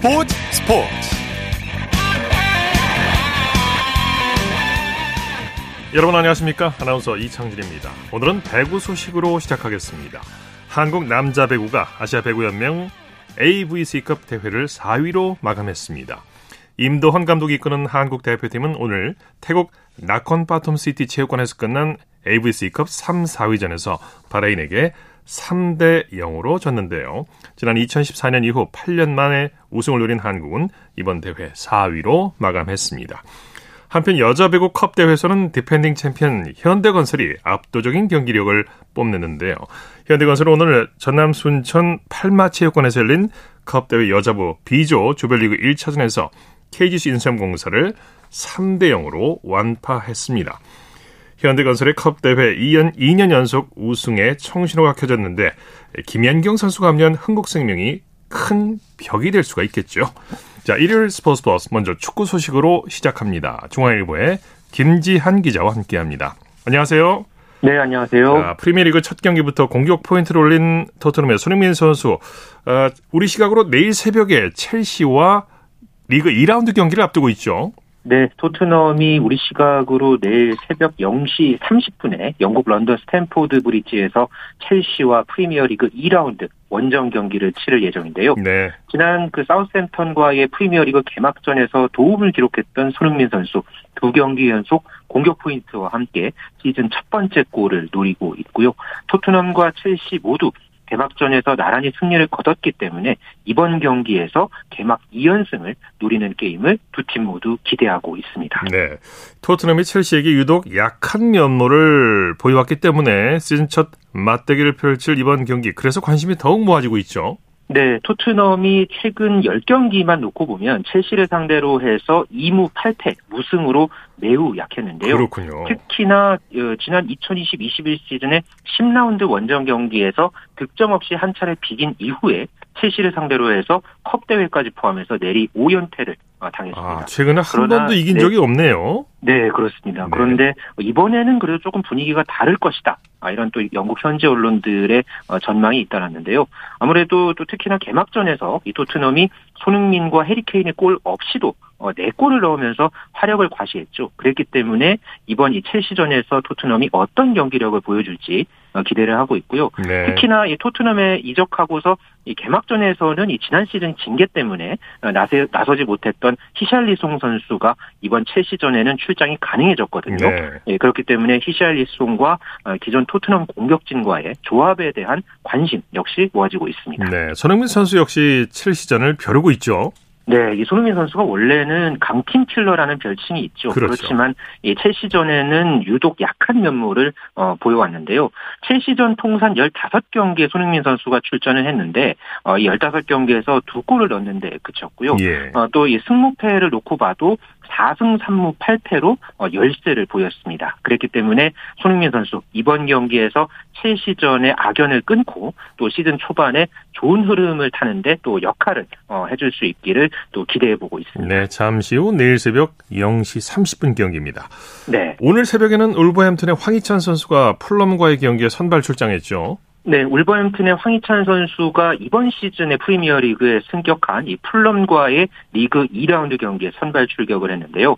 스포츠 스포츠. 여러분 안녕하십니까? 아나운서 이창진입니다. 오늘은 배구 소식으로 시작하겠습니다. 한국 남자 배구가 아시아 배구연맹 AVC컵 대회를 4위로 마감했습니다. 임도헌 감독이 이끄는 한국 대표팀은 오늘 태국 나콘빠톰 시티 체육관에서 끝난 AVC컵 3, 4위전에서 바레인에게 3대 0으로 졌는데요. 지난 2014년 이후 8년 만에 우승을 노린 한국은 이번 대회 4위로 마감했습니다. 한편 여자 배구 컵 대회에서는 defending champion 현대건설이 압도적인 경기력을 뽐냈는데요. 현대건설은 오늘 전남 순천 팔마체육관에서 열린 컵 대회 여자부 B조 조별리그 1차전에서 KGC 인삼공사를 3대 0으로 완파했습니다. 현대건설의 컵 대회 2년, 2년 연속 우승에 청신호가 켜졌는데 김연경 선수가 합류한 흥국생명이 큰 벽이 될 수가 있겠죠. 자, 일요일 스포츠 버스 먼저 축구 소식으로 시작합니다. 중앙일보의 김지한 기자와 함께합니다. 안녕하세요. 네, 안녕하세요. 자, 프리미어리그 첫 경기부터 공격 포인트를 올린 토트넘의 손흥민 선수. 어, 우리 시각으로 내일 새벽에 첼시와 리그 2라운드 경기를 앞두고 있죠. 네, 토트넘이 우리 시각으로 내일 새벽 0시 30분에 영국 런던 스탠포드 브리지에서 첼시와 프리미어리그 2라운드 원정 경기를 치를 예정인데요. 네. 지난 그 사우스햄턴과의 프리미어리그 개막전에서 도움을 기록했던 손흥민 선수 두 경기 연속 공격 포인트와 함께 시즌 첫 번째 골을 노리고 있고요. 토트넘과 첼시 모두 개막전에서 나란히 승리를 거뒀기 때문에 이번 경기에서 개막 2연승을 노리는 게임을 두 팀 모두 기대하고 있습니다. 네. 토트넘이 첼시에게 유독 약한 면모를 보여왔기 때문에 시즌 첫 맞대결을 펼칠 이번 경기 그래서 관심이 더욱 모아지고 있죠. 네, 토트넘이 최근 10경기만 놓고 보면 첼시를 상대로 해서 2무 8패 무승으로 매우 약했는데요. 그렇군요. 특히나 어, 지난 2020-21 시즌의 10라운드 원정 경기에서 득점 없이 한 차례 비긴 이후에 첼시를 상대로 해서 컵 대회까지 포함해서 내리 5연패를 당했습니다. 아, 최근에 한 번도 이긴 네. 적이 없네요. 네, 그렇습니다. 네. 그런데 이번에는 그래도 조금 분위기가 다를 것이다. 아, 이런 또 영국 현지 언론들의 어, 전망이 잇따랐는데요. 아무래도 또 특히나 개막전에서 이 토트넘이 손흥민과 해리케인의 골 없이도 어, 4골을 넣으면서 화력을 과시했죠. 그랬기 때문에 이번 이 첼시전에서 토트넘이 어떤 경기력을 보여줄지 어, 기대를 하고 있고요. 네. 특히나 이 토트넘에 이적하고서 이 개막전에서는 이 지난 시즌 징계 때문에 어, 나세, 나서지 못했던 히샬리송 선수가 이번 첼시전에는 출장이 가능해졌거든요. 네. 예, 그렇기 때문에 히샬리송과 어, 기존 토트넘 공격진과의 조합에 대한 관심 역시 모아지고 있습니다. 네. 손흥민 선수 역시 첼시전을 벼르고 있죠. 네, 이 손흥민 선수가 원래는 강팀 킬러라는 별칭이 있죠. 그렇죠. 지만 이 첼시전에는 유독 약한 면모를 어, 보여왔는데요. 첼시전 통산 15경기에 손흥민 선수가 출전을 했는데 어, 이 15경기에서 두 골을 넣었는데 그쳤고요. 예. 어, 또이 승무패를 놓고 봐도 4승 3무 8패로 어, 열세를 보였습니다. 그랬기 때문에 손흥민 선수 이번 경기에서 첼시전의 악연을 끊고 또 시즌 초반에 좋은 흐름을 타는데 또 역할을 어, 해줄 수 있기를 또 기대해보고 있습니다. 네, 잠시 후 내일 새벽 0시 30분 경기입니다. 네. 오늘 새벽에는 울버햄튼의 황희찬 선수가 풀럼과의 경기에 선발 출장했죠. 네, 울버햄튼의 황희찬 선수가 이번 시즌의 프리미어리그에 승격한 이 풀럼과의 리그 2라운드 경기에 선발 출격을 했는데요.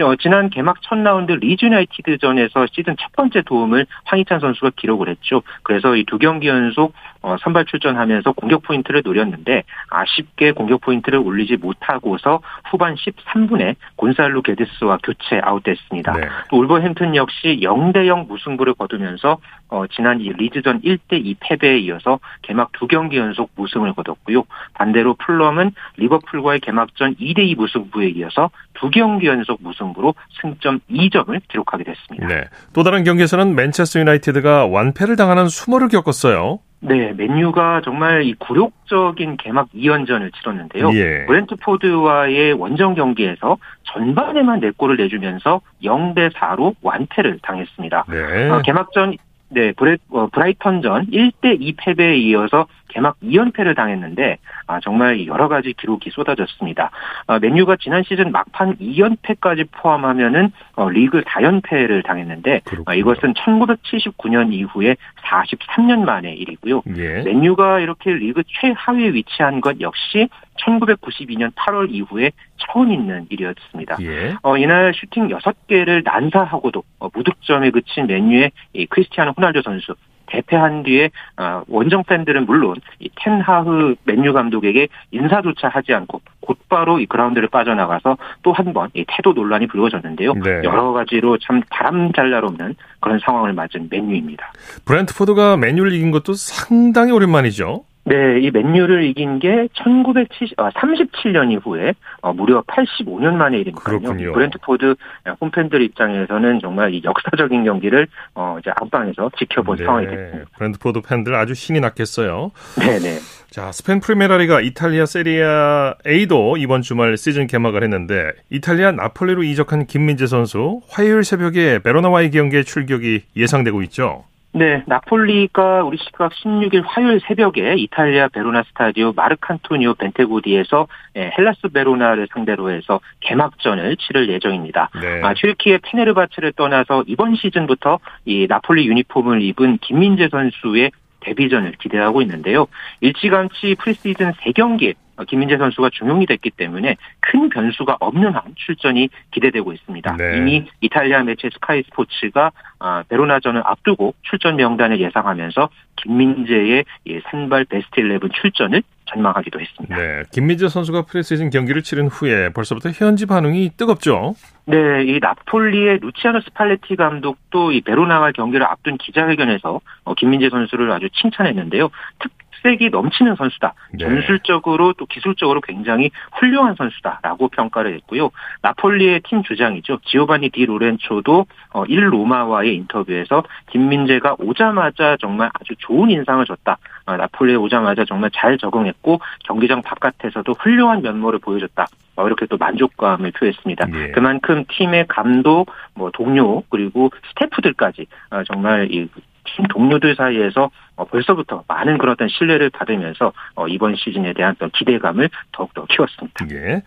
어, 지난 개막 첫 라운드 리즈 유나이티드전에서 시즌 첫 번째 도움을 황희찬 선수가 기록을 했죠. 그래서 이 두 경기 연속 어, 선발 출전하면서 공격 포인트를 노렸는데 아쉽게 공격 포인트를 올리지 못하고서 후반 13분에 곤살루 게드스와 교체 아웃됐습니다. 네. 또 울버햄튼 역시 0대 0 무승부를 거두면서 어, 지난 이 리즈전 1대 2 패배에 이어서 개막 두 경기 연속 무승을 거뒀고요. 반대로 풀럼은 리버풀과의 개막전 2대 2 무승부에 이어서 두 경기 연속 무승부로 승점 2점을 기록하게 됐습니다. 네. 또 다른 경기에서는 맨체스터 유나이티드가 완패를 당하는 수모를 겪었어요. 네, 맨유가 정말 이 굴욕적인 개막 2연전을 치렀는데요. 예. 브렌트포드와의 원정 경기에서 전반에만 4골을 내주면서 0대 4로 완패를 당했습니다. 네. 어, 개막전 네, 브레, 어, 브라이턴전 1대2 패배에 이어서 개막 2연패를 당했는데 아, 정말 여러 가지 기록이 쏟아졌습니다. 아, 맨유가 지난 시즌 막판 2연패까지 포함하면은 어, 리그 4연패를 당했는데 아, 이것은 1979년 이후에 43년 만의 일이고요. 예. 맨유가 이렇게 리그 최하위에 위치한 것 역시 1992년 8월 이후에 처음 있는 일이었습니다. 예. 어, 이날 슈팅 6개를 난사하고도 어, 무득점에 그친 맨유의 이 크리스티아노 호날두 선수 대패한 뒤에 어, 원정 팬들은 물론 이 텐하흐 맨유 감독에게 인사조차 하지 않고 곧바로 이 그라운드를 빠져나가서 또 한 번 이 태도 논란이 불거졌는데요. 네. 여러 가지로 참 바람 잘날 없는 그런 상황을 맞은 맨유입니다. 브랜트포드가 맨유를 이긴 것도 상당히 오랜만이죠. 네, 이 맨유를 이긴 게 1970, 아, 37년 이후에 어, 무려 85년 만의 일이니까요. 그렇군요. 브랜트포드 홈팬들 입장에서는 정말 이 역사적인 경기를 어, 이제 안방에서 지켜본 네, 상황이 됐습니다. 브랜트포드 팬들 아주 신이 났겠어요. 네, 네. 자, 스페인 프리메라리가 이탈리아 세리아 A도 이번 주말 시즌 개막을 했는데 이탈리아 나폴리로 이적한 김민재 선수 화요일 새벽에 베로나와의 경기에 출격이 예상되고 있죠. 네, 나폴리가 우리 시각 16일 화요일 새벽에 이탈리아 베로나 스타디오 마르칸토니오 벤테고디에서 예, 헬라스 베로나를 상대로 해서 개막전을 치를 예정입니다. 네. 아, 튀르키예 페네르바체를 떠나서 이번 시즌부터 이 나폴리 유니폼을 입은 김민재 선수의 데뷔전을 기대하고 있는데요. 일찌감치 프리시즌 3경기에 김민재 선수가 중용이 됐기 때문에 큰 변수가 없는 한 출전이 기대되고 있습니다. 네. 이미 이탈리아 매체 스카이 스포츠가 아, 베로나전을 앞두고 출전 명단을 예상하면서 김민재의 선발 베스트 11 출전을 전망하기도 했습니다. 네, 김민재 선수가 프리시즌 경기를 치른 후에 벌써부터 현지 반응이 뜨겁죠. 네, 이 나폴리의 루치아노 스팔레티 감독도 이 베로나와 경기를 앞둔 기자회견에서 어, 김민재 선수를 아주 칭찬했는데요. 특 특색이 넘치는 선수다. 네. 전술적으로 또 기술적으로 굉장히 훌륭한 선수다라고 평가를 했고요. 나폴리의 팀 주장이죠. 지오바니 디 로렌초도 1 어, 로마와의 인터뷰에서 김민재가 오자마자 정말 아주 좋은 인상을 줬다. 어, 나폴리에 오자마자 정말 잘 적응했고 경기장 바깥에서도 훌륭한 면모를 보여줬다. 어, 이렇게 또 만족감을 표했습니다. 예. 그만큼 팀의 감독, 뭐 동료 그리고 스태프들까지 정말 이 팀 동료들 사이에서 어, 벌써부터 많은 그런 어떤 신뢰를 받으면서 어, 이번 시즌에 대한 또 기대감을 더욱더 키웠습니다. 예.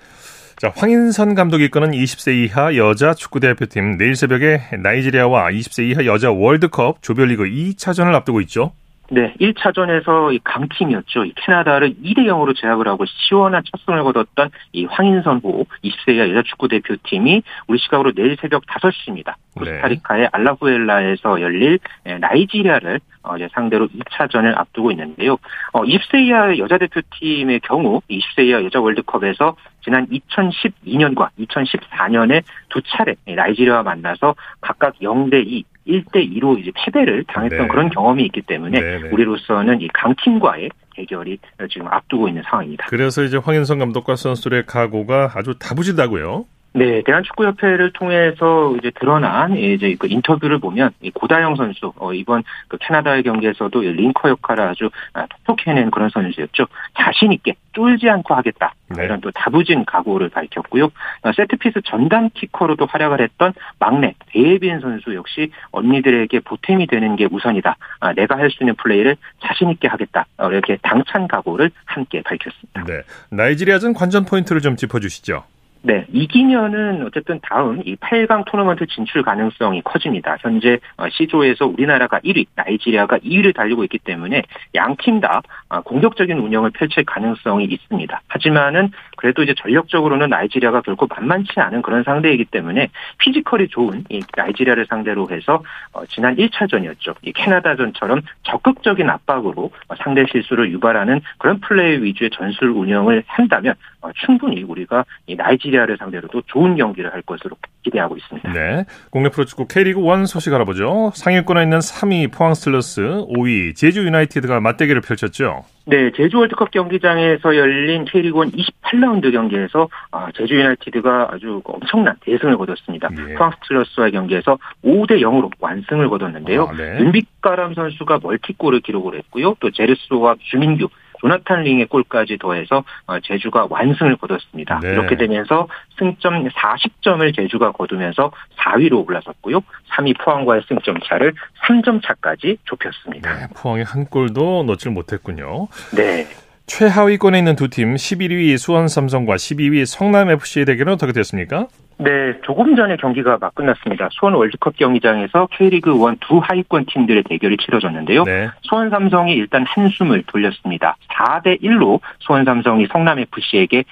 자, 황인선 감독이 이끄는 20세 이하 여자 축구대표팀 내일 새벽에 나이지리아와 20세 이하 여자 월드컵 조별리그 2차전을 앞두고 있죠. 네, 1차전에서 이 강팀이었죠. 이 캐나다를 2대 0으로 제압을 하고 시원한 첫 승을 거뒀던 이 황인선 호 20세 이하 여자 축구 대표팀이 우리 시각으로 내일 새벽 5시입니다. 코스타리카의 알라후엘라에서 열릴 예, 나이지리아를 어, 이제 상대로 2차전을 앞두고 있는데요. 어, 20세 이하 여자 대표팀의 경우 20세 이하 여자 월드컵에서 지난 2012년과 2014년에 두 차례 나이지리아와 만나서 각각 0대 2, 1대 2로 이제 패배를 당했던 네. 그런 경험이 있기 때문에 네네. 네. 우리로서는 이 강팀과의 대결이 지금 앞두고 있는 상황입니다. 그래서 이제 황인성 감독과 선수들의 각오가 아주 다부진다고요? 네, 대한축구협회를 통해서 이제 드러난 이제 그 인터뷰를 보면 고다영 선수 어, 이번 그 캐나다와의 경기에서도 linker 역할을 아주 아, 톡톡 해낸 그런 선수였죠. 자신 있게 쫄지 않고 하겠다 네. 이런 또 다부진 각오를 밝혔고요. 어, 세트피스 전담 키커로도 활약을 했던 막내 배예빈 선수 역시 언니들에게 보탬이 되는 게 우선이다. 아, 내가 할 수 있는 플레이를 자신 있게 하겠다. 어, 이렇게 당찬 각오를 함께 밝혔습니다. 네, 나이지리아전 관전 포인트를 좀 짚어주시죠. 네, 이기면은 어쨌든 다음 이 8강 토너먼트 진출 가능성이 커집니다. 현재 어, C조에서 우리나라가 1위, 나이지리아가 2위를 달리고 있기 때문에 양 팀다 어, 공격적인 운영을 펼칠 가능성이 있습니다. 하지만은 그래도 이제 전력적으로는 나이지리아가 결코 만만치 않은 그런 상대이기 때문에 피지컬이 좋은 이 나이지리아를 상대로 해서 어, 지난 1차전이었죠. 이 캐나다전처럼 적극적인 압박으로 상대 실수를 유발하는 그런 플레이 위주의 전술 운영을 한다면 충분히 우리가 이 나이지리아 나이지리아를 상대로 도 좋은 경기를 할 것으로 기대하고 있습니다. 네. 국내 프로축구 K리그 1 소식 알아보죠. 상위권에 있는 3위 포항 스틸러스, 5위 제주 유나이티드가 맞대결을 펼쳤죠. 네, 제주 월드컵 경기장에서 열린 K리그1 28라운드 경기에서 아, 제주 유나이티드가 아주 엄청난 대승을 거뒀습니다. 예. 포항 스틸러스와의 경기에서 5대 0으로 완승을 거뒀는데요. 아, 네. 윤빛가람 선수가 멀티골을 기록을 했고요. 또 제르소와 주민규 조나탄 링의 골까지 더해서 어, 제주가 완승을 거뒀습니다. 네. 이렇게 되면서 승점 40점을 제주가 거두면서 4위로 올라섰고요. 3위 포항과의 승점 차를 3점 차까지 좁혔습니다. 네, 포항이 한 골도 넣질 못했군요. 네. 최하위권에 있는 두 팀 11위 수원 삼성과 12위 성남 FC의 대결은 어떻게 됐습니까? 네, 조금 전에 경기가 막 끝났습니다. 수원 월드컵 경기장에서 K리그 1 두 하위권 팀들의 대결이 치러졌는데요. 네. 수원 삼성이 일단 한숨을 돌렸습니다. 4대 1로 수원 삼성이 성남 FC에게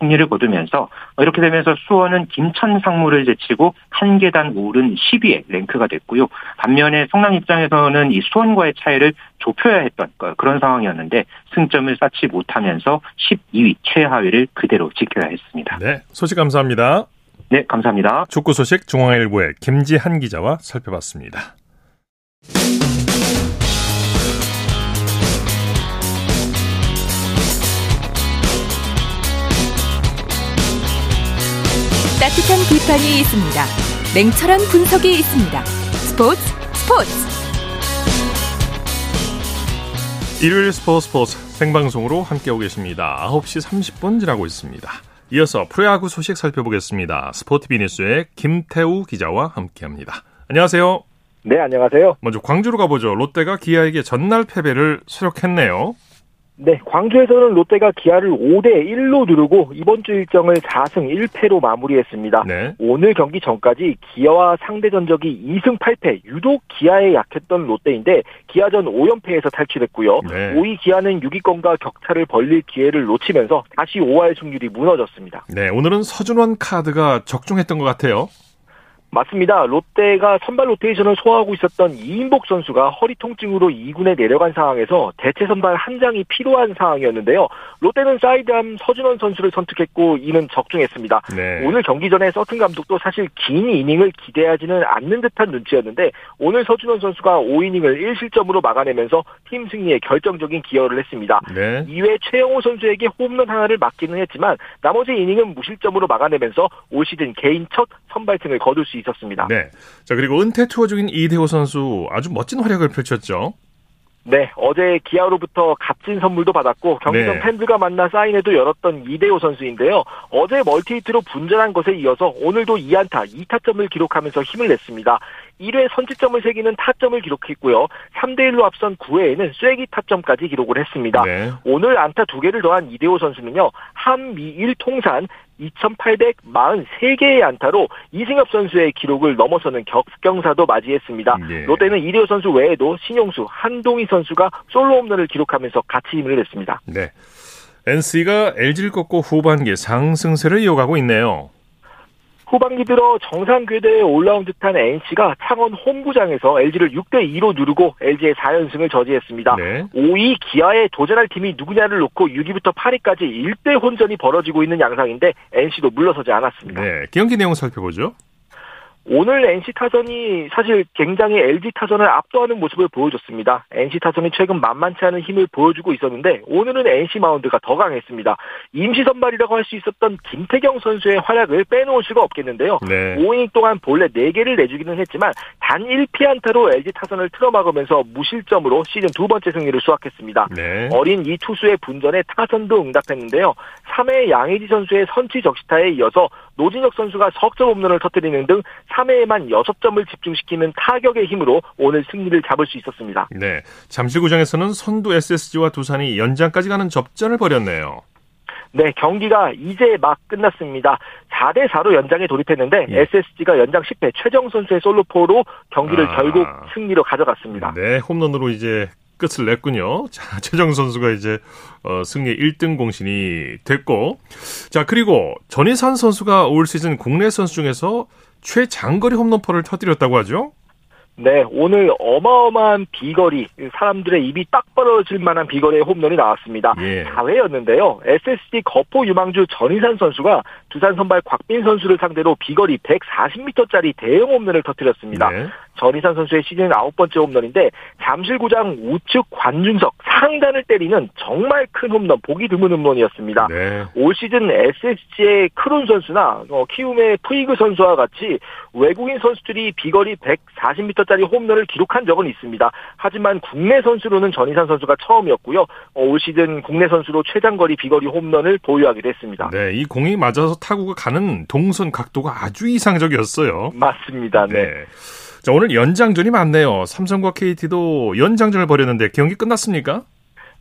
승리를 거두면서 이렇게 되면서 수원은 김천 상무를 제치고 한 계단 오른 10위에 랭크가 됐고요. 반면에 성남 입장에서는 이 수원과의 차이를 좁혀야 했던 그런 상황이었는데 승점을 쌓지 못하면서 12위 최하위를 그대로 지켜야 했습니다. 네, 소식 감사합니다. 네, 감사합니다. 축구 소식 중앙일보의 김지한 기자와 살펴봤습니다. 따뜻한 비판이 있습니다. 냉철한 분석이 있습니다. 스포츠 스포츠. 일요일 스포츠 스포츠 생방송으로 함께하고 계십니다. 9시 30분 지나고 있습니다. 이어서 프로야구 소식 살펴보겠습니다. 스포티비 뉴스의 김태우 기자와 함께합니다. 안녕하세요. 네, 안녕하세요. 먼저 광주로 가보죠. 롯데가 기아에게 전날 패배를 설욕했네요. 네, 광주에서는 롯데가 기아를 5대 1로 누르고 이번 주 일정을 4승 1패로 마무리했습니다. 네. 오늘 경기 전까지 기아와 상대 전적이 2승 8패, 유독 기아에 약했던 롯데인데 기아전 5연패에서 탈출했고요. 네. 5위 기아는 6위권과 격차를 벌릴 기회를 놓치면서 다시 5할 승률이 무너졌습니다. 네, 오늘은 서준원 카드가 적중했던 것 같아요. 맞습니다. 롯데가 선발 로테이션을 소화하고 있었던 이인복 선수가 허리 통증으로 2군에 내려간 상황에서 대체 선발 한 장이 필요한 상황이었는데요. 롯데는 사이드암 서준원 선수를 선택했고 이는 적중했습니다. 네. 오늘 경기 전에 서튼 감독도 사실 긴 이닝을 기대하지는 않는 듯한 눈치였는데 오늘 서준원 선수가 5이닝을 1실점으로 막아내면서 팀 승리에 결정적인 기여를 했습니다. 네. 이외 최영호 선수에게 홈런 하나를 맡기는 했지만 나머지 이닝은 무실점으로 막아내면서 올 시즌 개인 첫 선발승을 거둘 수 있었습니다. 네. 자, 그리고 은퇴 투어 중인 이대호 선수 아주 멋진 활약을 펼쳤죠. 네, 어제 기아로부터 값진 선물도 받았고 경기장 네. 팬들과 만나 사인회도 열었던 이대호 선수인데요. 어제 멀티히트로 분전한 것에 이어서 오늘도 2안타 2타점을 기록하면서 힘을 냈습니다. 1회 선취점을 새기는 타점을 기록했고요. 3대1로 앞선 9회에는 쐐기 타점까지 기록을 했습니다. 네. 오늘 안타 2개를 더한 이대호 선수는요. 한미일 통산 2,843개의 안타로 이승엽 선수의 기록을 넘어서는 격경사도 맞이했습니다. 네. 롯데는 이대호 선수 외에도 신용수, 한동희 선수가 솔로 홈런을 기록하면서 같이 힘을 냈습니다. 네. NC가 LG를 꺾고 후반기 상승세를 이어가고 있네요. 후반기 들어 정상 궤도에 올라온 듯한 NC가 창원 홈구장에서 LG를 6대 2로 누르고 LG의 4연승을 저지했습니다. 네. 5위 기아에 도전할 팀이 누구냐를 놓고 6위부터 8위까지 1대 혼전이 벌어지고 있는 양상인데 NC도 물러서지 않았습니다. 네, 경기 내용 살펴보죠. 오늘 NC 타선이 사실 굉장히 LG 타선을 압도하는 모습을 보여줬습니다. NC 타선이 최근 만만치 않은 힘을 보여주고 있었는데 오늘은 NC 마운드가 더 강했습니다. 임시 선발이라고 할 수 있었던 김태경 선수의 활약을 빼놓을 수가 없겠는데요. 네. 5이닝 동안 본래 4개를 내주기는 했지만 단 1피안타로 LG 타선을 틀어막으면서 무실점으로 시즌 두 번째 승리를 수확했습니다. 네. 어린 이 투수의 분전에 타선도 응답했는데요. 3회 양의지 선수의 선취 적시타에 이어서 노진혁 선수가 석점 홈런을 터뜨리는 등 3회에만 6점을 집중시키는 타격의 힘으로 오늘 승리를 잡을 수 있었습니다. 네. 잠실구장에서는 선두 SSG와 두산이 연장까지 가는 접전을 벌였네요. 네, 경기가 이제 막 끝났습니다. 4대 4로 연장에 돌입했는데 예. SSG가 연장 10회 최정 선수의 솔로포로 경기를 아. 결국 승리로 가져갔습니다. 네, 홈런으로 이제 끝을 냈군요. 자, 최정 선수가 이제 어, 승리 1등 공신이 됐고, 자 그리고 전희산 선수가 올 시즌 국내 선수 중에서 최장거리 홈런포를 터뜨렸다고 하죠. 네, 오늘 어마어마한 비거리, 사람들의 입이 딱 벌어질 만한 비거리의 홈런이 나왔습니다. 예. 4회였는데요. SSG 거포 유망주 전희산 선수가 두산 선발 곽빈 선수를 상대로 비거리 140m짜리 대형 홈런을 터뜨렸습니다. 네. 전희산 선수의 시즌 아홉 번째 홈런인데 잠실구장 우측 관중석 상단을 때리는 정말 큰 홈런, 보기 드문 홈런이었습니다. 네. 올 시즌 SSG의 크룬 선수나 어, 키움의 푸이그 선수와 같이 외국인 선수들이 비거리 140m짜리 홈런을 기록한 적은 있습니다. 하지만 국내 선수로는 전희산 선수가 처음이었고요. 어, 올 시즌 국내 선수로 최장거리 비거리 홈런을 보유하기도 했습니다. 네, 이 공이 맞아서 타구가 가는 동선 각도가 아주 이상적이었어요. 맞습니다. 네. 네. 자, 오늘 연장전이 많네요. 삼성과 KT도 연장전을 벌였는데 경기 끝났습니까?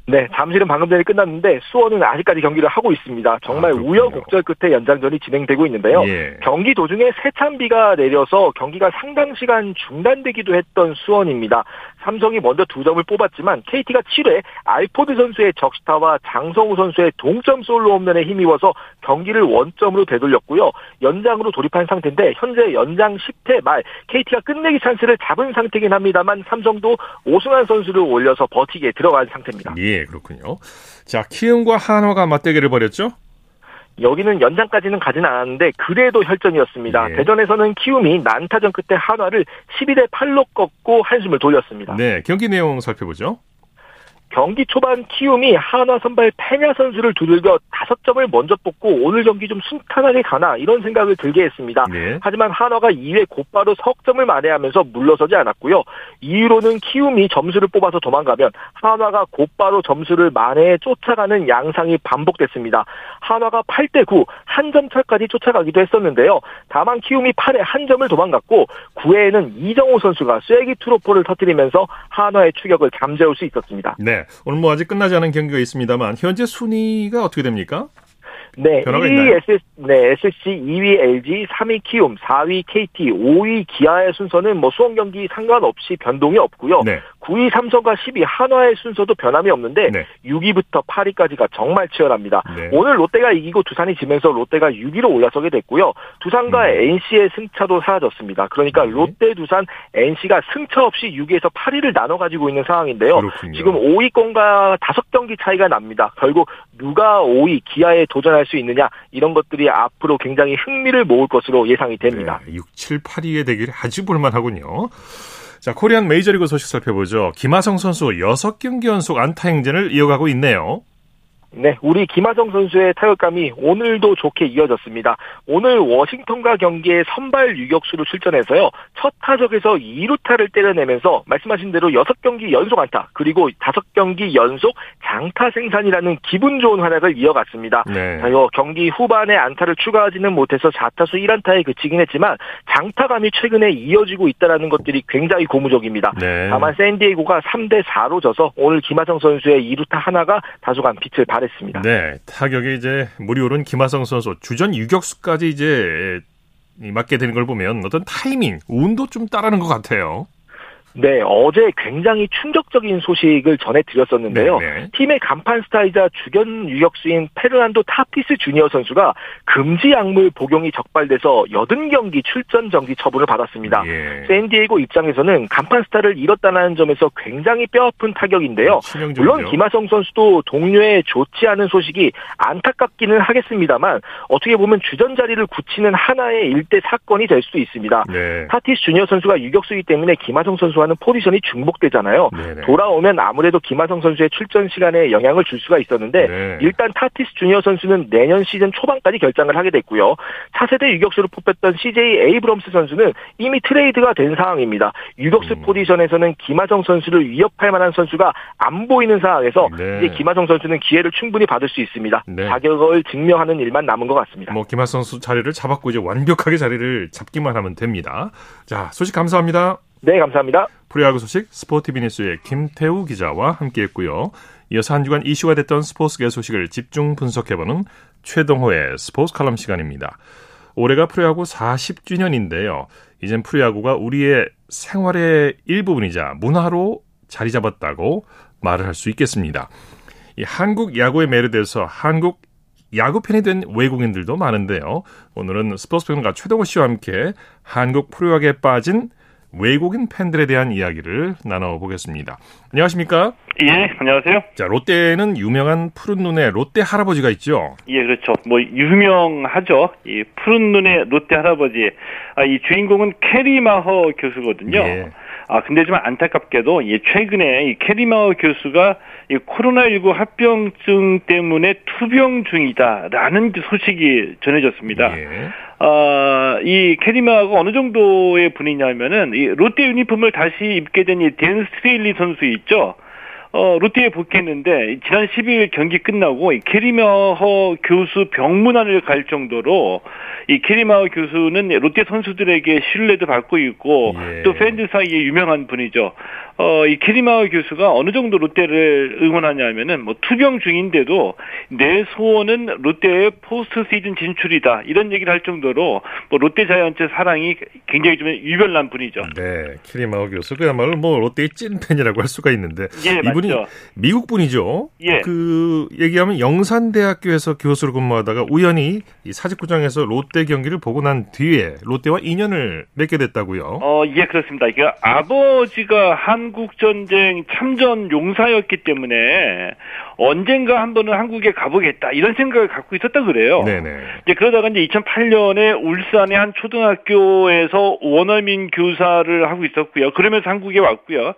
네, 잠실은 방금 전에 끝났는데 수원은 아직까지 경기를 하고 있습니다. 정말 아, 우여곡절 끝에 연장전이 진행되고 있는데요. 예. 경기 도중에 세찬비가 내려서 경기가 상당 시간 중단되기도 했던 수원입니다. 삼성이 먼저 두 점을 뽑았지만 KT가 7회 알포드 선수의 적시타와 장성우 선수의 동점 솔로 홈런에 힘입어서 경기를 원점으로 되돌렸고요. 연장으로 돌입한 상태인데 현재 연장 10회 말 KT가 끝내기 찬스를 잡은 상태긴 합니다만 삼성도 오승환 선수를 올려서 버티기에 들어간 상태입니다. 예, 그렇군요. 자, 키움과 한화가 맞대결을 벌였죠? 여기는 연장까지는 가진 않았는데 그래도 혈전이었습니다. 네. 대전에서는 키움이 난타전 끝에 한화를 12대 8로 꺾고 한숨을 돌렸습니다. 네, 경기 내용 살펴보죠. 경기 초반 키움이 한화 선발 페냐 선수를 두들겨 다섯 점을 먼저 뽑고 오늘 경기 좀 순탄하게 가나 이런 생각을 들게 했습니다. 네. 하지만 한화가 2회 곧바로 석점을 만회하면서 물러서지 않았고요. 이후로는 키움이 점수를 뽑아서 도망가면 한화가 곧바로 점수를 만회해 쫓아가는 양상이 반복됐습니다. 한화가 8대 9 한 점 차까지 쫓아가기도 했었는데요. 다만 키움이 8회 한 점을 도망갔고 9회에는 이정호 선수가 쐐기 투로포를 터뜨리면서 한화의 추격을 잠재울 수 있었습니다. 네. 오늘 뭐 아직 끝나지 않은 경기가 있습니다만 현재 순위가 어떻게 됩니까? 네, 1위 SS, 네, SSC, 2위 LG, 3위 키움, 4위 KT, 5위 기아의 순서는 뭐 수원 경기 상관없이 변동이 없고요. 네. 9위 삼성과 10위 한화의 순서도 변함이 없는데 네. 6위부터 8위까지가 정말 치열합니다. 네. 오늘 롯데가 이기고 두산이 지면서 롯데가 6위로 올라서게 됐고요. 두산과 음. NC의 승차도 사라졌습니다. 그러니까 네. 롯데, 두산, NC가 승차 없이 6위에서 8위를 나눠 가지고 있는 상황인데요. 그렇군요. 지금 5위권과 5경기 차이가 납니다. 결국 누가 5위 기아에 도전할 수 있느냐 이런 것들이 앞으로 굉장히 흥미를 모을 것으로 예상이 됩니다. 네, 6, 7, 8위의 대결이 아주 볼만하군요. 자, 코리안 메이저리그 소식 살펴보죠. 김하성 선수 6경기 연속 안타 행진을 이어가고 있네요. 네, 우리 김하성 선수의 타격감이 오늘도 좋게 이어졌습니다. 오늘 워싱턴과 경기에 선발 유격수로 출전해서요. 첫 타석에서 2루타를 때려내면서 말씀하신 대로 6경기 연속 안타 그리고 5경기 연속 장타 생산이라는 기분 좋은 활약을 이어갔습니다. 네. 자, 경기 후반에 안타를 추가하지는 못해서 4타수 1안타에 그치긴 했지만 장타감이 최근에 이어지고 있다는 것들이 굉장히 고무적입니다. 네. 다만 샌디에고가 3대 4로 져서 오늘 김하성 선수의 2루타 하나가 다소간 빛을 발잘 했습니다. 네, 타격에 이제 물이 오른 김하성 선수 주전 유격수까지 이제 맡게 되는 걸 보면 어떤 타이밍, 운도 좀 따르는 것 같아요. 네, 어제 굉장히 충격적인 소식을 전해드렸었는데요. 네네. 네. 팀의 간판 스타이자 주전 유격수인 페르난도 타티스 주니어 선수가 금지 약물 복용이 적발돼서 80경기 출전 정지 처분을 받았습니다. 예. 샌디에고 입장에서는 간판 스타를 잃었다는 점에서 굉장히 뼈아픈 타격인데요. 물론 김하성 선수도 동료의 좋지 않은 소식이 안타깝기는 하겠습니다만 어떻게 보면 주전 자리를 굳히는 하나의 일대 사건이 될 수도 있습니다. 네. 타티스 주니어 선수가 유격수이기 때문에 김하성 선수와 하는 포지션이 중복되잖아요. 네네. 돌아오면 아무래도 김하성 선수의 출전 시간에 영향을 줄 수가 있었는데 네. 일단 타티스 주니어 선수는 내년 시즌 초반까지 결장을 하게 됐고요. 차세대 유격수로 뽑혔던 CJ 에이브럼스 선수는 이미 트레이드가 된 상황입니다. 유격수 음. 포지션에서는 김하성 선수를 위협할 만한 선수가 안 보이는 상황에서 네. 이제 김하성 선수는 기회를 충분히 받을 수 있습니다. 네. 자격을 증명하는 일만 남은 것 같습니다. 뭐 김하성 선수 자리를 잡았고 이제 완벽하게 자리를 잡기만 하면 됩니다. 자 소식 감사합니다. 네, 감사합니다. 프로야구 소식 스포티비니스의 김태우 기자와 함께했고요. 이어서 한 주간 이슈가 됐던 스포츠계 소식을 집중 분석해보는 최동호의 스포츠 칼럼 시간입니다. 올해가 프로야구 40주년인데요. 이젠 프로야구가 우리의 생활의 일부분이자 문화로 자리 잡았다고 말을 할 수 있겠습니다. 이 한국 야구에 매료돼서 한국 야구 팬이 된 외국인들도 많은데요. 오늘은 스포츠 평론가 최동호 씨와 함께 한국 프로야구에 빠진 외국인 팬들에 대한 이야기를 나눠보겠습니다. 안녕하십니까? 예, 안녕하세요. 자, 롯데는 유명한 푸른 눈의 롯데 할아버지가 있죠. 예, 그렇죠. 뭐 유명하죠. 이 푸른 눈의 롯데 할아버지. 아, 이 주인공은 캐리 마허 교수거든요. 예. 아, 근데 좀 안타깝게도 이 최근에 이 캐리 마허 교수가 이 코로나19 합병증 때문에 투병 중이다라는 소식이 전해졌습니다. 예. 아, 이 캐리 마허가 어느 정도의 분이냐면은 이 롯데 유니폼을 다시 입게 된 이 댄 스트레일리 선수 있죠. 어, 롯데에 복귀했는데 지난 12일 경기 끝나고 이 캐리 마허 교수 병문안을 갈 정도로 이 캐리 마허 교수는 롯데 선수들에게 신뢰도 받고 있고 예. 또 팬들 사이에 유명한 분이죠. 어, 이 캐리 마허 교수가 어느 정도 롯데를 응원하냐면은 뭐 투병 중인데도 내 소원은 롯데의 포스트 시즌 진출이다 이런 얘기를 할 정도로 뭐 롯데 자이언츠 사랑이 굉장히 좀 유별난 분이죠. 네, 캐리 마허 교수 그야말로 뭐 롯데의 찐 팬이라고 할 수가 있는데 예, 이분이 맞죠. 미국 분이죠. 예. 그 얘기하면 영산대학교에서 교수로 근무하다가 우연히 이 사직구장에서 롯데 경기를 보고 난 뒤에 롯데와 인연을 맺게 됐다고요. 어, 예, 그렇습니다. 그 아버지가 한국 전쟁 참전 용사였기 때문에 언젠가 한 번은 한국에 가보겠다 이런 생각을 갖고 있었다 그래요. 네네. 이제 그러다가 이제 2008년에 울산의 한 초등학교에서 원어민 교사를 하고 있었고요. 그러면서 한국에 왔고요.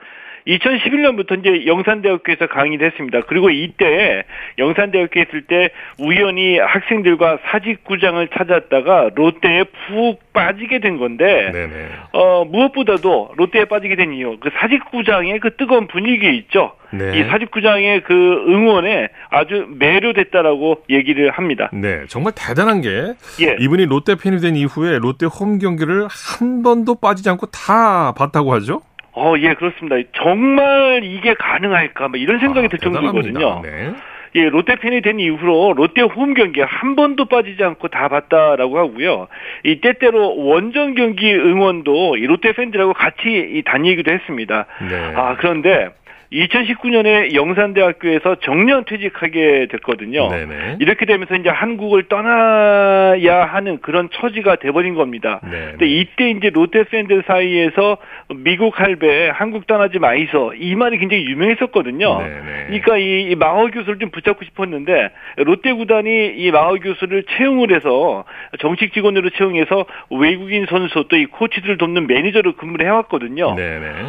2011년부터 이제 영산대학교에서 강의를 했습니다. 그리고 이때 영산대학교에 있을 때 우연히 학생들과 사직구장을 찾았다가 롯데에 푹 빠지게 된 건데 네네. 어, 무엇보다도 롯데에 빠지게 된 이유, 그 사직구장의 그 뜨거운 분위기 있죠. 네. 이 사직구장의 그 응원에 아주 매료됐다라고 얘기를 합니다. 네, 정말 대단한 게 예. 이분이 롯데 팬이 된 이후에 롯데 홈 경기를 한 번도 빠지지 않고 다 봤다고 하죠. 어, 예, 그렇습니다. 정말 이게 가능할까? 뭐 이런 생각이 아, 들. 정도거든요. 네. 예, 롯데 팬이 된 이후로 롯데 홈 경기 한 번도 빠지지 않고 다 봤다라고 하고요. 이 때때로 원정 경기 응원도 이 롯데 팬들하고 같이 이 다니기도 했습니다. 네. 아, 그런데 2019년에 영산대학교에서 정년 퇴직하게 됐거든요. 네네. 이렇게 되면서 이제 한국을 떠나야 하는 그런 처지가 돼버린 겁니다. 네. 근데 이때 이제 롯데 팬들 사이에서 미국 할배 한국 떠나지 마이소 이 말이 굉장히 유명했었거든요. 네네. 그러니까 이, 이 마허 교수를 좀 붙잡고 싶었는데 롯데 구단이 이 마허 교수를 채용을 해서 정식 직원으로 채용해서 외국인 선수 또 이 코치들을 돕는 매니저로 근무를 해왔거든요.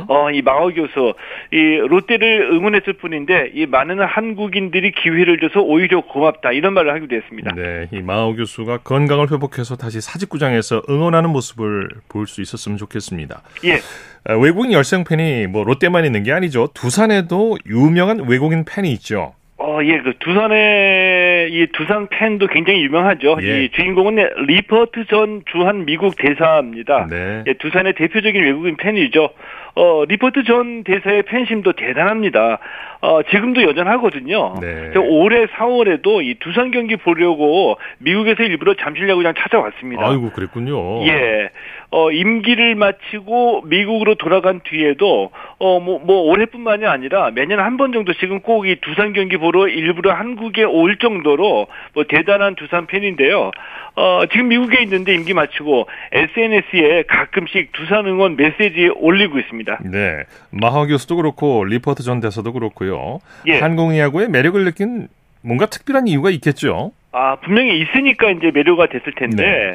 어, 이 마허 교수, 이 롯데 를 응원했을 뿐인데, 이 많은 한국인들이 기회를 줘서 오히려 고맙다, 이런 말을 하기도 했습니다. 네, 이 마허 교수가 건강을 회복해서 다시 사직구장에서 응원하는 모습을 볼 수 있었으면 좋겠습니다. 예. 아, 외국인 열성 팬이 뭐 롯데만 있는 게 아니죠. 두산에도 유명한 외국인 팬이 있죠. 어, 예, 그 두산의 이 두산 팬도 굉장히 유명하죠. 예. 이 주인공은 리퍼트 전 주한 미국 대사입니다. 네. 예, 두산의 대표적인 외국인 팬이죠. 어, 리퍼트 전 대사의 팬심도 대단합니다. 어, 지금도 여전하거든요. 네. 저 올해 4월에도 이 두산 경기 보려고 미국에서 일부러 잠실 야구장 찾아왔습니다. 아이고 그랬군요. 예. 어, 임기를 마치고 미국으로 돌아간 뒤에도, 어, 뭐, 뭐, 올해뿐만이 아니라 매년 한 번 정도씩은 꼭이 두산 경기 보러 일부러 한국에 올 정도로 뭐 대단한 두산 팬인데요. 어, 지금 미국에 있는데 임기 마치고 SNS에 가끔씩 두산 응원 메시지 올리고 있습니다. 네. 마허 교수도 그렇고 리퍼트 전 대사도 그렇고요. 예. 한국 야구의 매력을 느낀 뭔가 특별한 이유가 있겠죠. 아, 분명히 있으니까 이제 매료가 됐을 텐데, 네.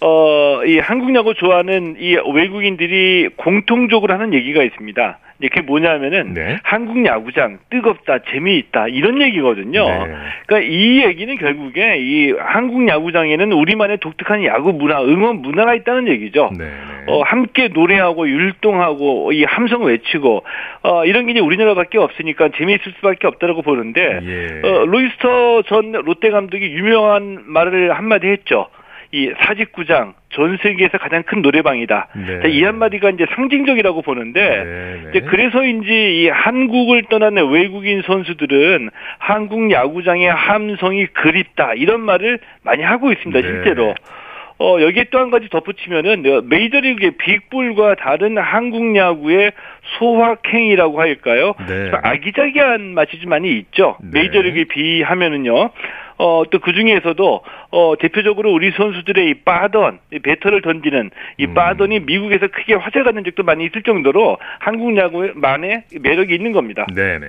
어, 이 한국 야구 좋아하는 이 외국인들이 공통적으로 하는 얘기가 있습니다. 이게 그게 뭐냐면은, 네. 한국 야구장 뜨겁다, 재미있다, 이런 얘기거든요. 네. 그러니까 이 얘기는 결국에 이 한국 야구장에는 우리만의 독특한 야구 문화, 응원 문화가 있다는 얘기죠. 네. 어, 함께 노래하고 율동하고 이 함성 외치고 어, 이런 게 이제 우리나라밖에 없으니까 재미있을 수밖에 없다라고 보는데 예. 어, 로이스터 전 롯데 감독이 유명한 말을 한마디 했죠. 이 사직구장 전 세계에서 가장 큰 노래방이다. 네. 자, 이 한마디가 이제 상징적이라고 보는데 네, 네. 이제 그래서인지 이 한국을 떠난 외국인 선수들은 한국 야구장의 함성이 그립다 이런 말을 많이 하고 있습니다. 네. 실제로. 어, 여기에 또 한 가지 덧붙이면은, 어, 메이저리그의 빅볼과 다른 한국 야구의 소확행이라고 할까요? 네. 좀 아기자기한 맛이 좀 많이 있죠. 네. 메이저리그에 비하면은요. 어, 또 그 중에서도 어, 대표적으로 우리 선수들의 이 빠던, 이 배터를 던지는 이 음. 빠던이 미국에서 크게 화제가 된 적도 많이 있을 정도로 한국 야구만의 매력이 있는 겁니다. 네네.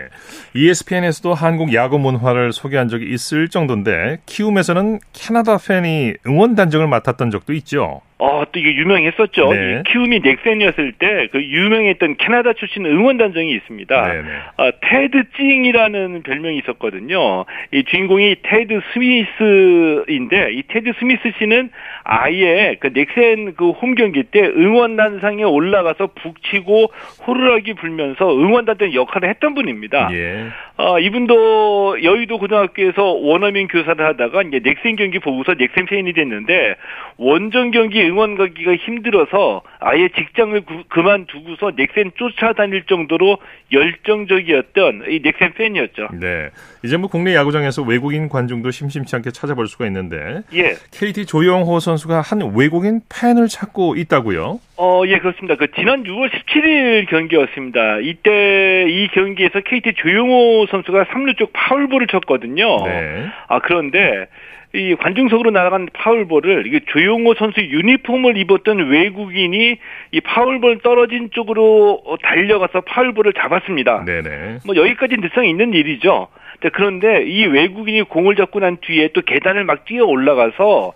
ESPN에서도 한국 야구 문화를 소개한 적이 있을 정도인데 키움에서는 캐나다 팬이 응원 단장을 맡았던 적도 있죠. 어, 또 이게 유명했었죠. 네. 이 키움이 넥센이었을 때 그 유명했던 캐나다 출신 응원단장이 있습니다. 네 네. 어, 테드 찡이라는 별명이 있었거든요. 이 주인공이 테드 스미스인데 이 테드 스미스 씨는 아예 그 넥센 그 홈 경기 때 응원단상에 올라가서 북치고 호루라기 불면서 응원단장 역할을 했던 분입니다. 예. 어, 이분도 여의도 고등학교에서 원어민 교사를 하다가 이제 넥센 경기 보고서 넥센 팬이 됐는데 원정 경기 응원 가기가 힘들어서 아예 직장을 구- 그만두고서 넥센 쫓아다닐 정도로 열정적이었던 이 넥센 팬이었죠. 네. 이제 뭐 국내 야구장에서 외국인 관중도 심심치 않게 찾아볼 수가 있는데 예. KT 조영호 선수가 한 외국인 팬을 찾고 있다고요? 어, 예, 그렇습니다. 그 지난 6월 17일 경기였습니다. 이때 이 경기에서 KT 조용호 선수가 3루 쪽 파울볼을 쳤거든요. 네. 아, 그런데 이 관중석으로 날아간 파울볼을 이게 조용호 선수 유니폼을 입었던 외국인이 이 파울볼 떨어진 쪽으로 어, 달려가서 파울볼을 잡았습니다. 네네. 뭐 여기까지 늘상 있는 일이죠. 네, 그런데 이 외국인이 공을 잡고 난 뒤에 또 계단을 막 뛰어 올라가서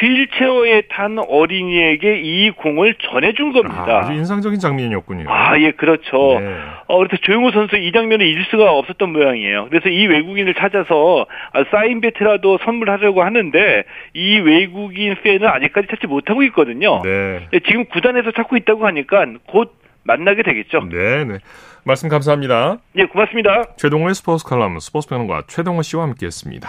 휠체어에 탄 어린이에게 이 공을 전해준 아, 겁니다. 아 주 인상적인 장면이었군요. 아, 예, 그렇죠. 네. 어, 그래서 조용호 선수 이 장면을 잊을 수가 없었던 모양이에요. 그래서 이 외국인을 찾아서 아, 사인 배트라도 선물하려고 하는데 이 외국인 팬은 아직까지 찾지 못하고 있거든요. 네. 네, 지금 구단에서 찾고 있다고 하니까 곧 만나게 되겠죠. 네 네. 말씀 감사합니다. 예, 고맙습니다. 최동호의 스포츠 칼럼 스포츠 평론가 최동호 씨와 함께했습니다.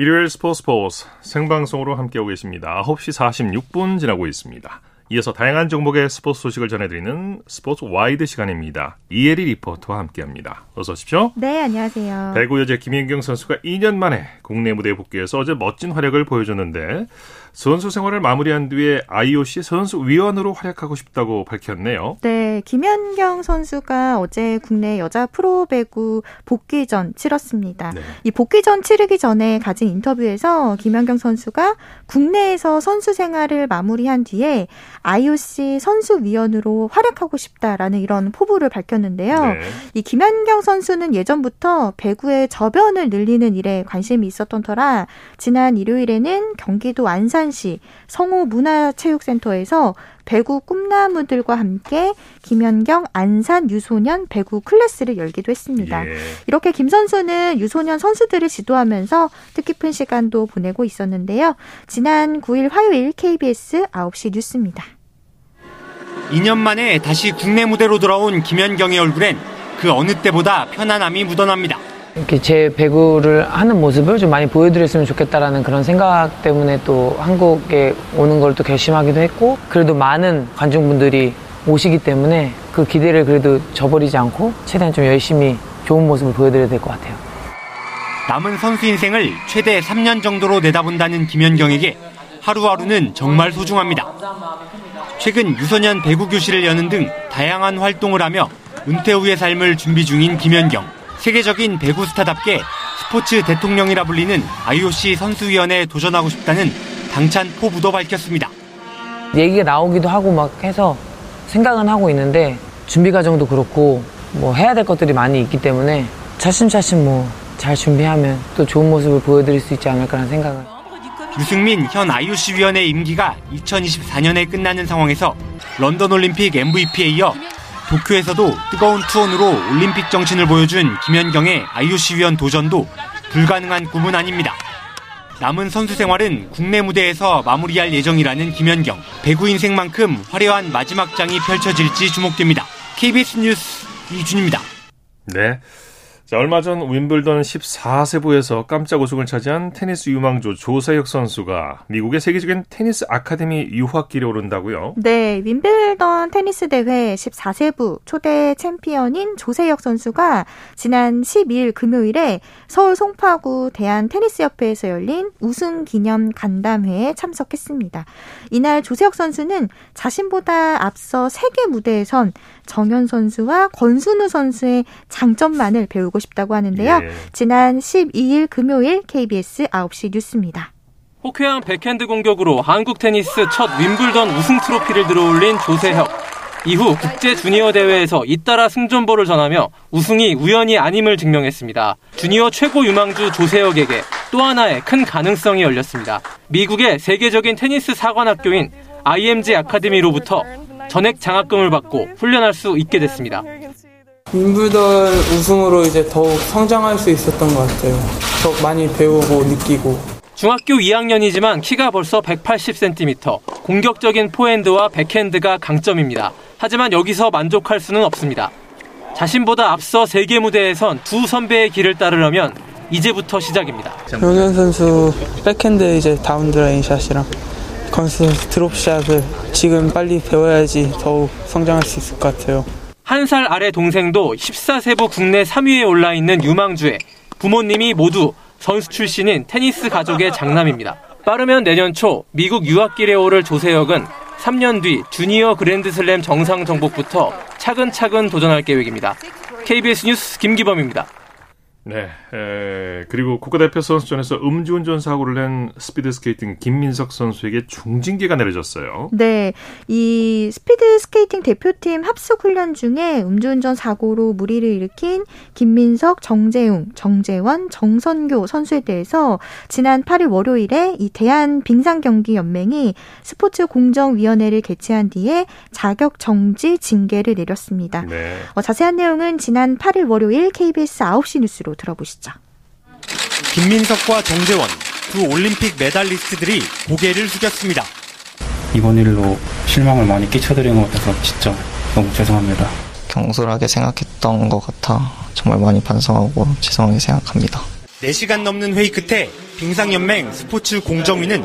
일요일 스포츠 스포츠 생방송으로 함께하고 계십니다. 9시 46분 지나고 있습니다. 이어서 다양한 종목의 스포츠 소식을 전해드리는 스포츠 와이드 시간입니다. 이혜리 리포터와 함께합니다. 어서 오십시오. 네, 안녕하세요. 배구 여제 김연경 선수가 2년 만에 국내 무대에 복귀해서 어제 멋진 활약을 보여줬는데 선수 생활을 마무리한 뒤에 IOC 선수위원으로 활약하고 싶다고 밝혔네요. 네, 김연경 선수가 어제 국내 여자 프로배구 복귀전 치렀습니다. 네. 이 복귀전 치르기 전에 가진 인터뷰에서 김연경 선수가 국내에서 선수 생활을 마무리한 뒤에 IOC 선수위원으로 활약하고 싶다라는 이런 포부를 밝혔는데요. 네. 이 김연경 선수는 예전부터 배구의 저변을 늘리는 일에 관심이 있었던 터라 지난 일요일에는 경기도 안산시 성호문화체육센터에서 배구 꿈나무들과 함께 김연경 안산 유소년 배구 클래스를 열기도 했습니다. 예. 이렇게 김 선수는 유소년 선수들을 지도하면서 뜻깊은 시간도 보내고 있었는데요. 지난 9일 화요일 KBS 9시 뉴스입니다. 2년 만에 다시 국내 무대로 돌아온 김연경의 얼굴엔 그 어느 때보다 편안함이 묻어납니다. 이렇게 제 배구를 하는 모습을 좀 많이 보여드렸으면 좋겠다라는 그런 생각 때문에 또 한국에 오는 걸 또 결심하기도 했고 그래도 많은 관중분들이 오시기 때문에 그 기대를 그래도 저버리지 않고 최대한 좀 열심히 좋은 모습을 보여드려야 될 것 같아요. 남은 선수 인생을 최대 3년 정도로 내다본다는 김연경에게 하루하루는 정말 소중합니다. 최근 유소년 배구 교실을 여는 등 다양한 활동을 하며 은퇴 후의 삶을 준비 중인 김연경. 세계적인 배구 스타답게 스포츠 대통령이라 불리는 IOC 선수위원회에 도전하고 싶다는 당찬 포부도 밝혔습니다. 얘기가 나오기도 하고 막 해서 생각은 하고 있는데 준비 과정도 그렇고 뭐 해야 될 것들이 많이 있기 때문에 차츰차츰 뭐 잘 준비하면 또 좋은 모습을 보여드릴 수 있지 않을까라는 생각을 유승민 현 IOC 위원회 임기가 2024년에 끝나는 상황에서 런던 올림픽 MVP에 이어 도쿄에서도 뜨거운 투혼으로 올림픽 정신을 보여준 김연경의 IOC 위원 도전도 불가능한 꿈은 아닙니다. 남은 선수 생활은 국내 무대에서 마무리할 예정이라는 김연경. 배구 인생만큼 화려한 마지막 장이 펼쳐질지 주목됩니다. KBS 뉴스 이준입니다. 네. 자, 얼마 전 윈블던 14세부에서 깜짝 우승을 차지한 테니스 유망주 조세혁 선수가 미국의 세계적인 테니스 아카데미 유학길에 오른다고요? 네, 윈블던 테니스 대회 14세부 초대 챔피언인 조세혁 선수가 지난 12일 금요일에 서울 송파구 대한 테니스협회에서 열린 우승 기념 간담회에 참석했습니다. 이날 조세혁 선수는 자신보다 앞서 세계 무대에선 정현 선수와 권순우 선수의 장점만을 배우고 싶다고 하는데요. 예. 지난 12일 금요일 KBS 9시 뉴스입니다. 호쾌한 백핸드 공격으로 한국 테니스 첫 윈블던 우승 트로피를 들어올린 조세혁. 이후 국제 주니어 대회에서 잇따라 승전보를 전하며 우승이 우연이 아님을 증명했습니다. 주니어 최고 유망주 조세혁에게 또 하나의 큰 가능성이 열렸습니다. 미국의 세계적인 테니스 사관학교인 IMG 아카데미로부터 전액 장학금을 받고 훈련할 수 있게 됐습니다. 윈블던 우승으로 이제 더욱 성장할 수 있었던 것 같아요. 더 많이 배우고 느끼고. 중학교 2학년이지만 키가 벌써 180cm, 공격적인 포핸드와 백핸드가 강점입니다. 하지만 여기서 만족할 수는 없습니다. 자신보다 앞서 세계 무대에선 두 선배의 길을 따르려면 이제부터 시작입니다. 정현 선수 백핸드 이제 down the line 샷이랑 건수 선수 드롭샷을 지금 빨리 배워야지 더욱 성장할 수 있을 것 같아요. 한 살 아래 동생도 14세부 국내 3위에 올라 있는 유망주에 부모님이 모두 선수 출신인 테니스 가족의 장남입니다. 빠르면 내년 초 미국 유학길에 오를 조세혁은 3년 뒤 주니어 그랜드슬램 정상 정복부터 차근차근 도전할 계획입니다. KBS 뉴스 김기범입니다. 네. 에, 그리고 국가대표 선수촌에서 음주운전 사고를 낸 스피드 스케이팅 김민석 선수에게 중징계가 내려졌어요. 네, 이 스피드 스케이팅 대표팀 합숙 훈련 중에 음주운전 사고로 물의를 일으킨 김민석, 정재웅, 정재원, 정선교 선수에 대해서 지난 8일 월요일에 이 대한 빙상 경기 연맹이 스포츠 공정위원회를 개최한 뒤에 자격 정지 징계를 내렸습니다. 네. 어, 자세한 내용은 지난 8일 월요일 KBS 9시 뉴스로 들어보시죠. 김민석과 정재원 두 올림픽 메달리스트들이 고개를 숙였습니다. 이번 일로 실망을 많이 끼쳐드린 것 같아서 진짜 너무 죄송합니다. 경솔하게 생각했던 것 같아 정말 많이 반성하고 죄송하게 생각합니다. 4시간 넘는 회의 끝에 빙상연맹 스포츠 공정위는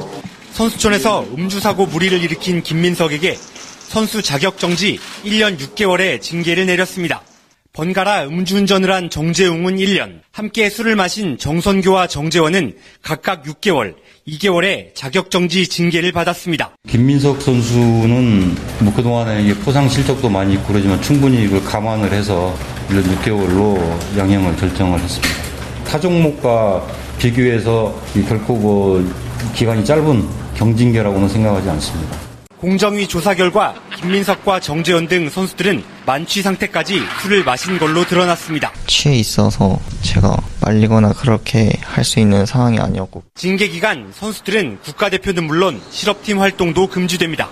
선수촌에서 음주사고 무리를 일으킨 김민석에게 선수 자격정지 1년 6개월의 징계를 내렸습니다. 번갈아 음주운전을 한 정재웅은 1년, 함께 술을 마신 정선교와 정재원은 각각 6개월, 2개월의 자격정지 징계를 받았습니다. 김민석 선수는 뭐 그동안에 포상 실적도 많이 있고 그러지만 충분히 이걸 감안을 해서 1년 6개월로 양형을 결정을 했습니다. 타 종목과 비교해서 이 결코 그 기간이 짧은 경징계라고는 생각하지 않습니다. 공정위 조사 결과 김민석과 정재원 등 선수들은 만취 상태까지 술을 마신 걸로 드러났습니다. 취해 있어서 제가 말리거나 그렇게 할 수 있는 상황이 아니었고 징계 기간 선수들은 국가대표는 물론 실업팀 활동도 금지됩니다.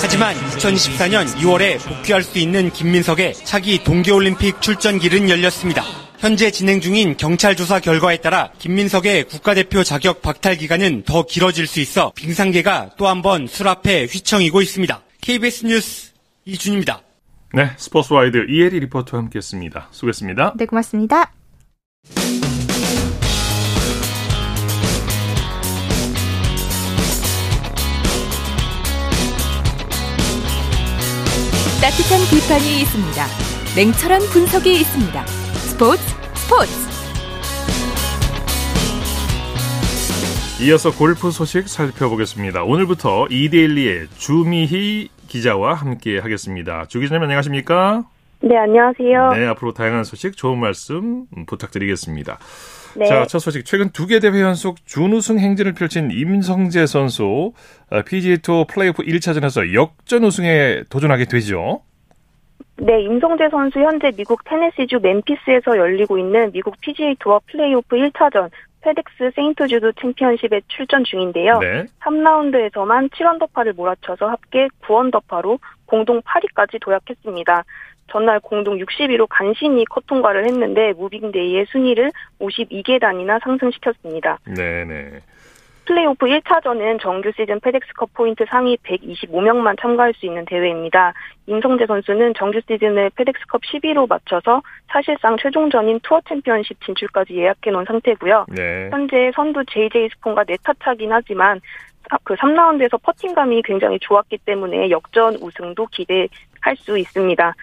하지만 2024년 2월에 복귀할 수 있는 김민석의 차기 동계올림픽 출전 길은 열렸습니다. 현재 진행 중인 경찰 조사 결과에 따라 김민석의 국가대표 자격 박탈 기간은 더 길어질 수 있어 빙상계가 또 한 번 술 앞에 휘청이고 있습니다. KBS 뉴스 이준입니다. 네, 스포츠와이드 이혜리 리포터와 함께했습니다. 수고했습니다. 네, 고맙습니다. 따뜻한 비판이 있습니다. 냉철한 분석이 있습니다. 스포츠 스포츠 이어서 골프 소식 살펴보겠습니다. 오늘부터 이데일리의 주미희 기자와 함께 하겠습니다. 주 기자님 안녕하십니까? 네, 안녕하세요. 네, 앞으로 다양한 소식 좋은 말씀 부탁드리겠습니다. 네. 자, 첫 소식. 최근 두 개 대회 연속 준우승 행진을 펼친 임성재 선수 PGA 투어 플레이오프 1차전에서 역전 우승에 도전하게 되죠. 네, 임성재 선수 현재 미국 테네시주 멤피스에서 열리고 있는 미국 PGA 투어 플레이오프 1차전 페덱스 세인트주드 챔피언십에 출전 중인데요. 네. 3라운드에서만 7언더파를 몰아쳐서 합계 9언더파로 공동 8위까지 도약했습니다. 전날 공동 60위로 간신히 컷 통과를 했는데 moving day에 순위를 52계단이나 상승시켰습니다. 네네. 플레이오프 1차전은 정규 시즌 페덱스컵 포인트 상위 125명만 참가할 수 있는 대회입니다. 임성재 선수는 정규 시즌을 페덱스컵 10위로 마쳐서 사실상 최종전인 투어 챔피언십 진출까지 예약해 놓은 상태고요. 네. 현재 선두 JJ 스폰과 네 타 차긴 하지만 그 3라운드에서 퍼팅감이 굉장히 좋았기 때문에 역전 우승도 기대할 수 있습니다.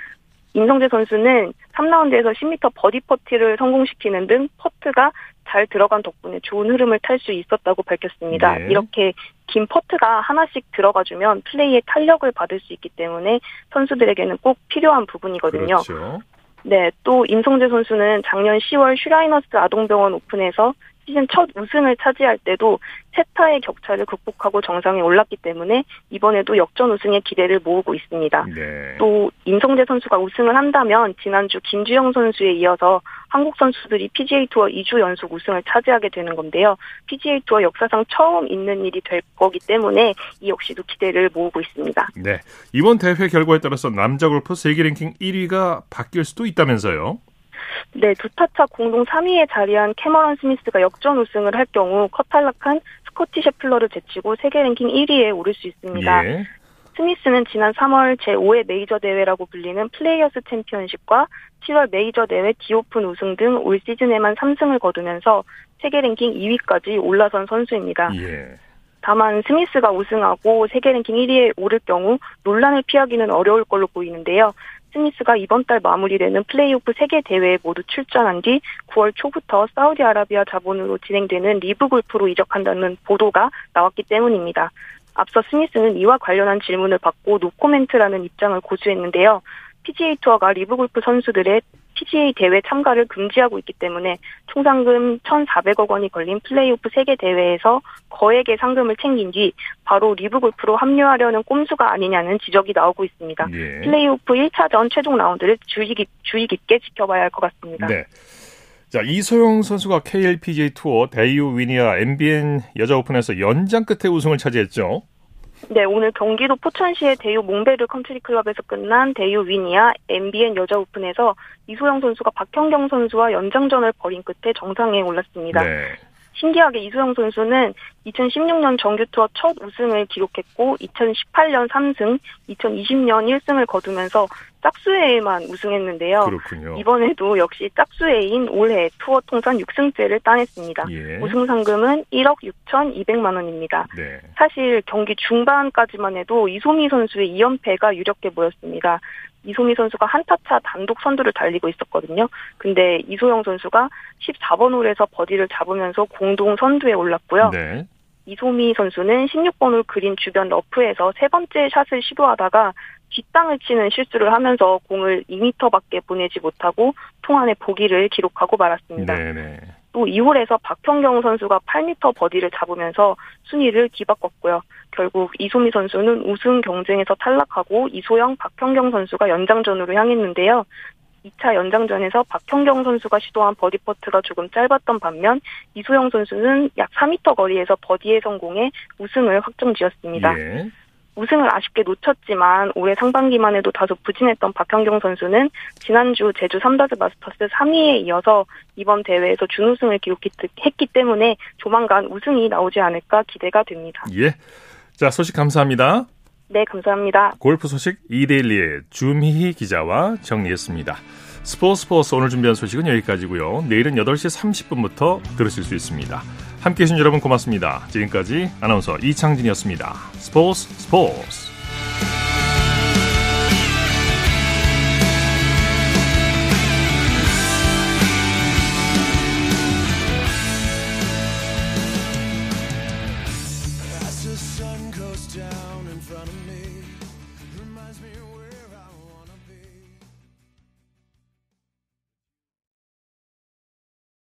임성재 선수는 3라운드에서 10m 버디 퍼트를 성공시키는 등 퍼트가 잘 들어간 덕분에 좋은 흐름을 탈 수 있었다고 밝혔습니다. 네. 이렇게 긴 퍼트가 하나씩 들어가주면 플레이에 탄력을 받을 수 있기 때문에 선수들에게는 꼭 필요한 부분이거든요. 그렇죠. 네, 또 임성재 선수는 작년 10월 슈라이너스 아동병원 오픈에서 시즌 첫 우승을 차지할 때도 세타의 격차를 극복하고 정상에 올랐기 때문에 이번에도 역전 우승의 기대를 모으고 있습니다. 네. 또 임성재 선수가 우승을 한다면 지난주 김주영 선수에 이어서 한국 선수들이 PGA 투어 2주 연속 우승을 차지하게 되는 건데요. PGA 투어 역사상 처음 있는 일이 될 거기 때문에 이 역시도 기대를 모으고 있습니다. 네. 이번 대회 결과에 따라서 남자 골프 세계 랭킹 1위가 바뀔 수도 있다면서요? 네, 두 타차 공동 3위에 자리한 캐머런 스미스가 역전 우승을 할 경우 컷 탈락한 스코티 셰플러를 제치고 세계 랭킹 1위에 오를 수 있습니다. 예. 스미스는 지난 3월 제5회 메이저 대회라고 불리는 플레이어스 챔피언십과 7월 메이저 대회 디오픈 우승 등 올 시즌에만 3승을 거두면서 세계 랭킹 2위까지 올라선 선수입니다. 예. 다만 스미스가 우승하고 세계 랭킹 1위에 오를 경우 논란을 피하기는 어려울 걸로 보이는데요. 스미스가 이번 달 마무리되는 플레이오프 세 개 대회에 모두 출전한 뒤 9월 초부터 사우디아라비아 자본으로 진행되는 리브 골프로 이적한다는 보도가 나왔기 때문입니다. 앞서 스미스는 이와 관련한 질문을 받고 노코멘트라는 입장을 고수했는데요. PGA 투어가 리브 골프 선수들의 PGA 대회 참가를 금지하고 있기 때문에 총 상금 1,400억 원이 걸린 플레이오프 세 개 대회에서 거액의 상금을 챙긴 뒤 바로 리브 골프로 합류하려는 꼼수가 아니냐는 지적이 나오고 있습니다. 예. 플레이오프 1차전 최종 라운드를 주의, 깊, 주의 깊게 지켜봐야 할 것 같습니다. 네. 자, 이소영 선수가 KLPGA 투어 대유 위니아 MBN 여자 오픈에서 연장 끝에 우승을 차지했죠. 네, 오늘 경기도 포천시의 대유 몽베르 컨트리 클럽에서 끝난 대유 위니아 MBN 여자 오픈에서 이소영 선수가 박현경 선수와 연장전을 벌인 끝에 정상에 올랐습니다. 네. 신기하게 이소영 선수는 2016년 정규 투어 첫 우승을 기록했고 2018년 3승, 2020년 1승을 거두면서 짝수해에만 우승했는데요. 그렇군요. 이번에도 역시 짝수해인 올해 투어 통산 6승째를 따냈습니다. 예. 우승 상금은 1억 6,200만 원입니다. 네. 사실 경기 중반까지만 해도 이소미 선수의 2연패가 유력해 보였습니다. 이소미 선수가 한타차 단독 선두를 달리고 있었거든요. 근데 이소영 선수가 14번 홀에서 버디를 잡으면서 공동 선두에 올랐고요. 네. 이소미 선수는 16번 홀 그린 주변 러프에서 세 번째 샷을 시도하다가 뒷땅을 치는 실수를 하면서 공을 2m밖에 보내지 못하고 통안에 보기를 기록하고 말았습니다. 네네. 또 2홀에서 박현경 선수가 8m 버디를 잡으면서 순위를 뒤바꿨고요. 결국 이소미 선수는 우승 경쟁에서 탈락하고 이소영, 박현경 선수가 연장전으로 향했는데요. 2차 연장전에서 박현경 선수가 시도한 버디 퍼트가 조금 짧았던 반면 이소영 선수는 약 4m 거리에서 버디에 성공해 우승을 확정지었습니다. 예. 우승을 아쉽게 놓쳤지만 올해 상반기만 해도 다소 부진했던 박현경 선수는 지난주 제주 삼다드 마스터스 3위에 이어서 이번 대회에서 준우승을 기록했기 때문에 조만간 우승이 나오지 않을까 기대가 됩니다. 예. 자, 소식 감사합니다. 네, 감사합니다. 골프 소식 이데일리의 주미희 기자와 정리했습니다. 스포츠 스포츠 오늘 준비한 소식은 여기까지고요. 내일은 8시 30분부터 들으실 수 있습니다. 함께해 주신 여러분 고맙습니다. 지금까지 아나운서 이창진이었습니다. 스포츠 스포츠